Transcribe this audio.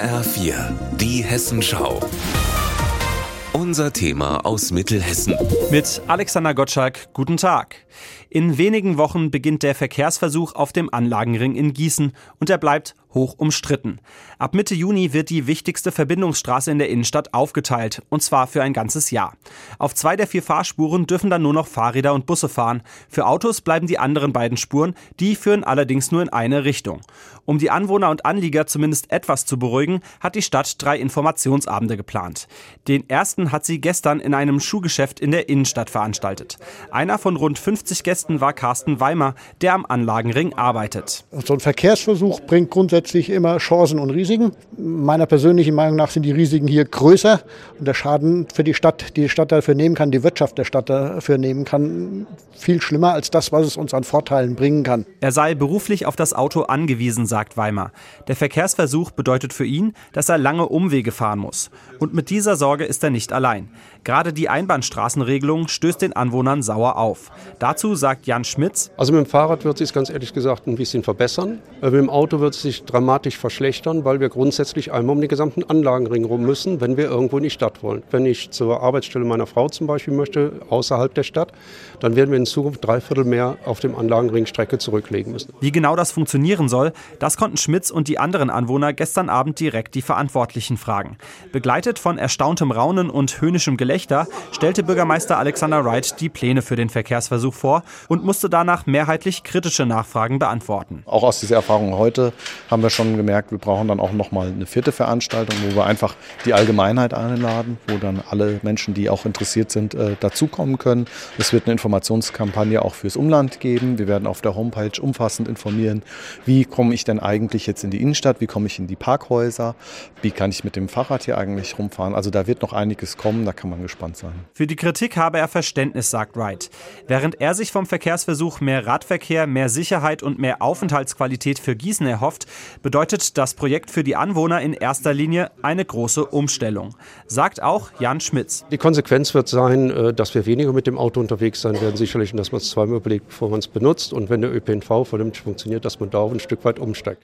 HR4, die Hessenschau. Unser Thema aus Mittelhessen. Mit Alexander Gottschalk, guten Tag. In wenigen Wochen beginnt der Verkehrsversuch auf dem Anlagenring in Gießen und er bleibt hoch umstritten. Ab Mitte Juni wird die wichtigste Verbindungsstraße in der Innenstadt aufgeteilt, und zwar für ein ganzes Jahr. Auf zwei der vier Fahrspuren dürfen dann nur noch Fahrräder und Busse fahren. Für Autos bleiben die anderen beiden Spuren, die führen allerdings nur in eine Richtung. Um die Anwohner und Anlieger zumindest etwas zu beruhigen, hat die Stadt drei Informationsabende geplant. Den ersten hat sie gestern in einem Schuhgeschäft in der Innenstadt veranstaltet. Einer von rund 50 Gästen war Carsten Weimer, der am Anlagenring arbeitet. So ein Verkehrsversuch bringt grundsätzlich immer Chancen und Risiken. Meiner persönlichen Meinung nach sind die Risiken hier größer und der Schaden für die Stadt, die die Stadt dafür nehmen kann, die Wirtschaft der Stadt dafür nehmen kann, viel schlimmer als das, was es uns an Vorteilen bringen kann. Er sei beruflich auf das Auto angewiesen, sagt Weimer. Der Verkehrsversuch bedeutet für ihn, dass er lange Umwege fahren muss. Und mit dieser Sorge ist er nicht allein. Gerade die Einbahnstraßenregelung stößt den Anwohnern sauer auf. Dazu sagt Jan Schmitz. Also mit dem Fahrrad wird es sich ganz ehrlich gesagt ein bisschen verbessern. Mit dem Auto wird es sich dramatisch verschlechtern, weil wir grundsätzlich einmal um den gesamten Anlagenring rum müssen, wenn wir irgendwo in die Stadt wollen. Wenn ich zur Arbeitsstelle meiner Frau zum Beispiel möchte, außerhalb der Stadt, dann werden wir in Zukunft drei Viertel mehr auf dem Anlagenringstrecke zurücklegen müssen. Wie genau das funktionieren soll, das konnten Schmitz und die anderen Anwohner gestern Abend direkt die Verantwortlichen fragen. Begleitet von erstauntem Raunen und höhnischem Gelächter stellte Bürgermeister Alexander Wright die Pläne für den Verkehrsversuch vor und musste danach mehrheitlich kritische Nachfragen beantworten. Auch aus dieser Erfahrung heute haben wir schon gemerkt, wir brauchen dann auch noch mal eine vierte Veranstaltung, wo wir einfach die Allgemeinheit einladen, wo dann alle Menschen, die auch interessiert sind, äh, dazukommen können. Es wird eine Informationskampagne auch fürs Umland geben. Wir werden auf der Homepage umfassend informieren, wie komme ich denn eigentlich jetzt in die Innenstadt, wie komme ich in die Parkhäuser, wie kann ich mit dem Fahrrad hier eigentlich rumfahren. Also da wird noch einiges kommen, da kann man gespannt sein. Für die Kritik habe er Verständnis, sagt Wright. Während er sich vom Verkehrsversuch mehr Radverkehr, mehr Sicherheit und mehr Aufenthaltsqualität für Gießen erhofft, bedeutet das Projekt für die Anwohner in erster Linie eine große Umstellung. Sagt auch Jan Schmitz. Die Konsequenz wird sein, äh, dass wir weniger mit dem Auto unterwegs sein werden, sicherlich, und dass man es zweimal überlegt, bevor man es benutzt. Und wenn der ÖPNV vernünftig funktioniert, dass man da auch ein Stück weit umsteigt.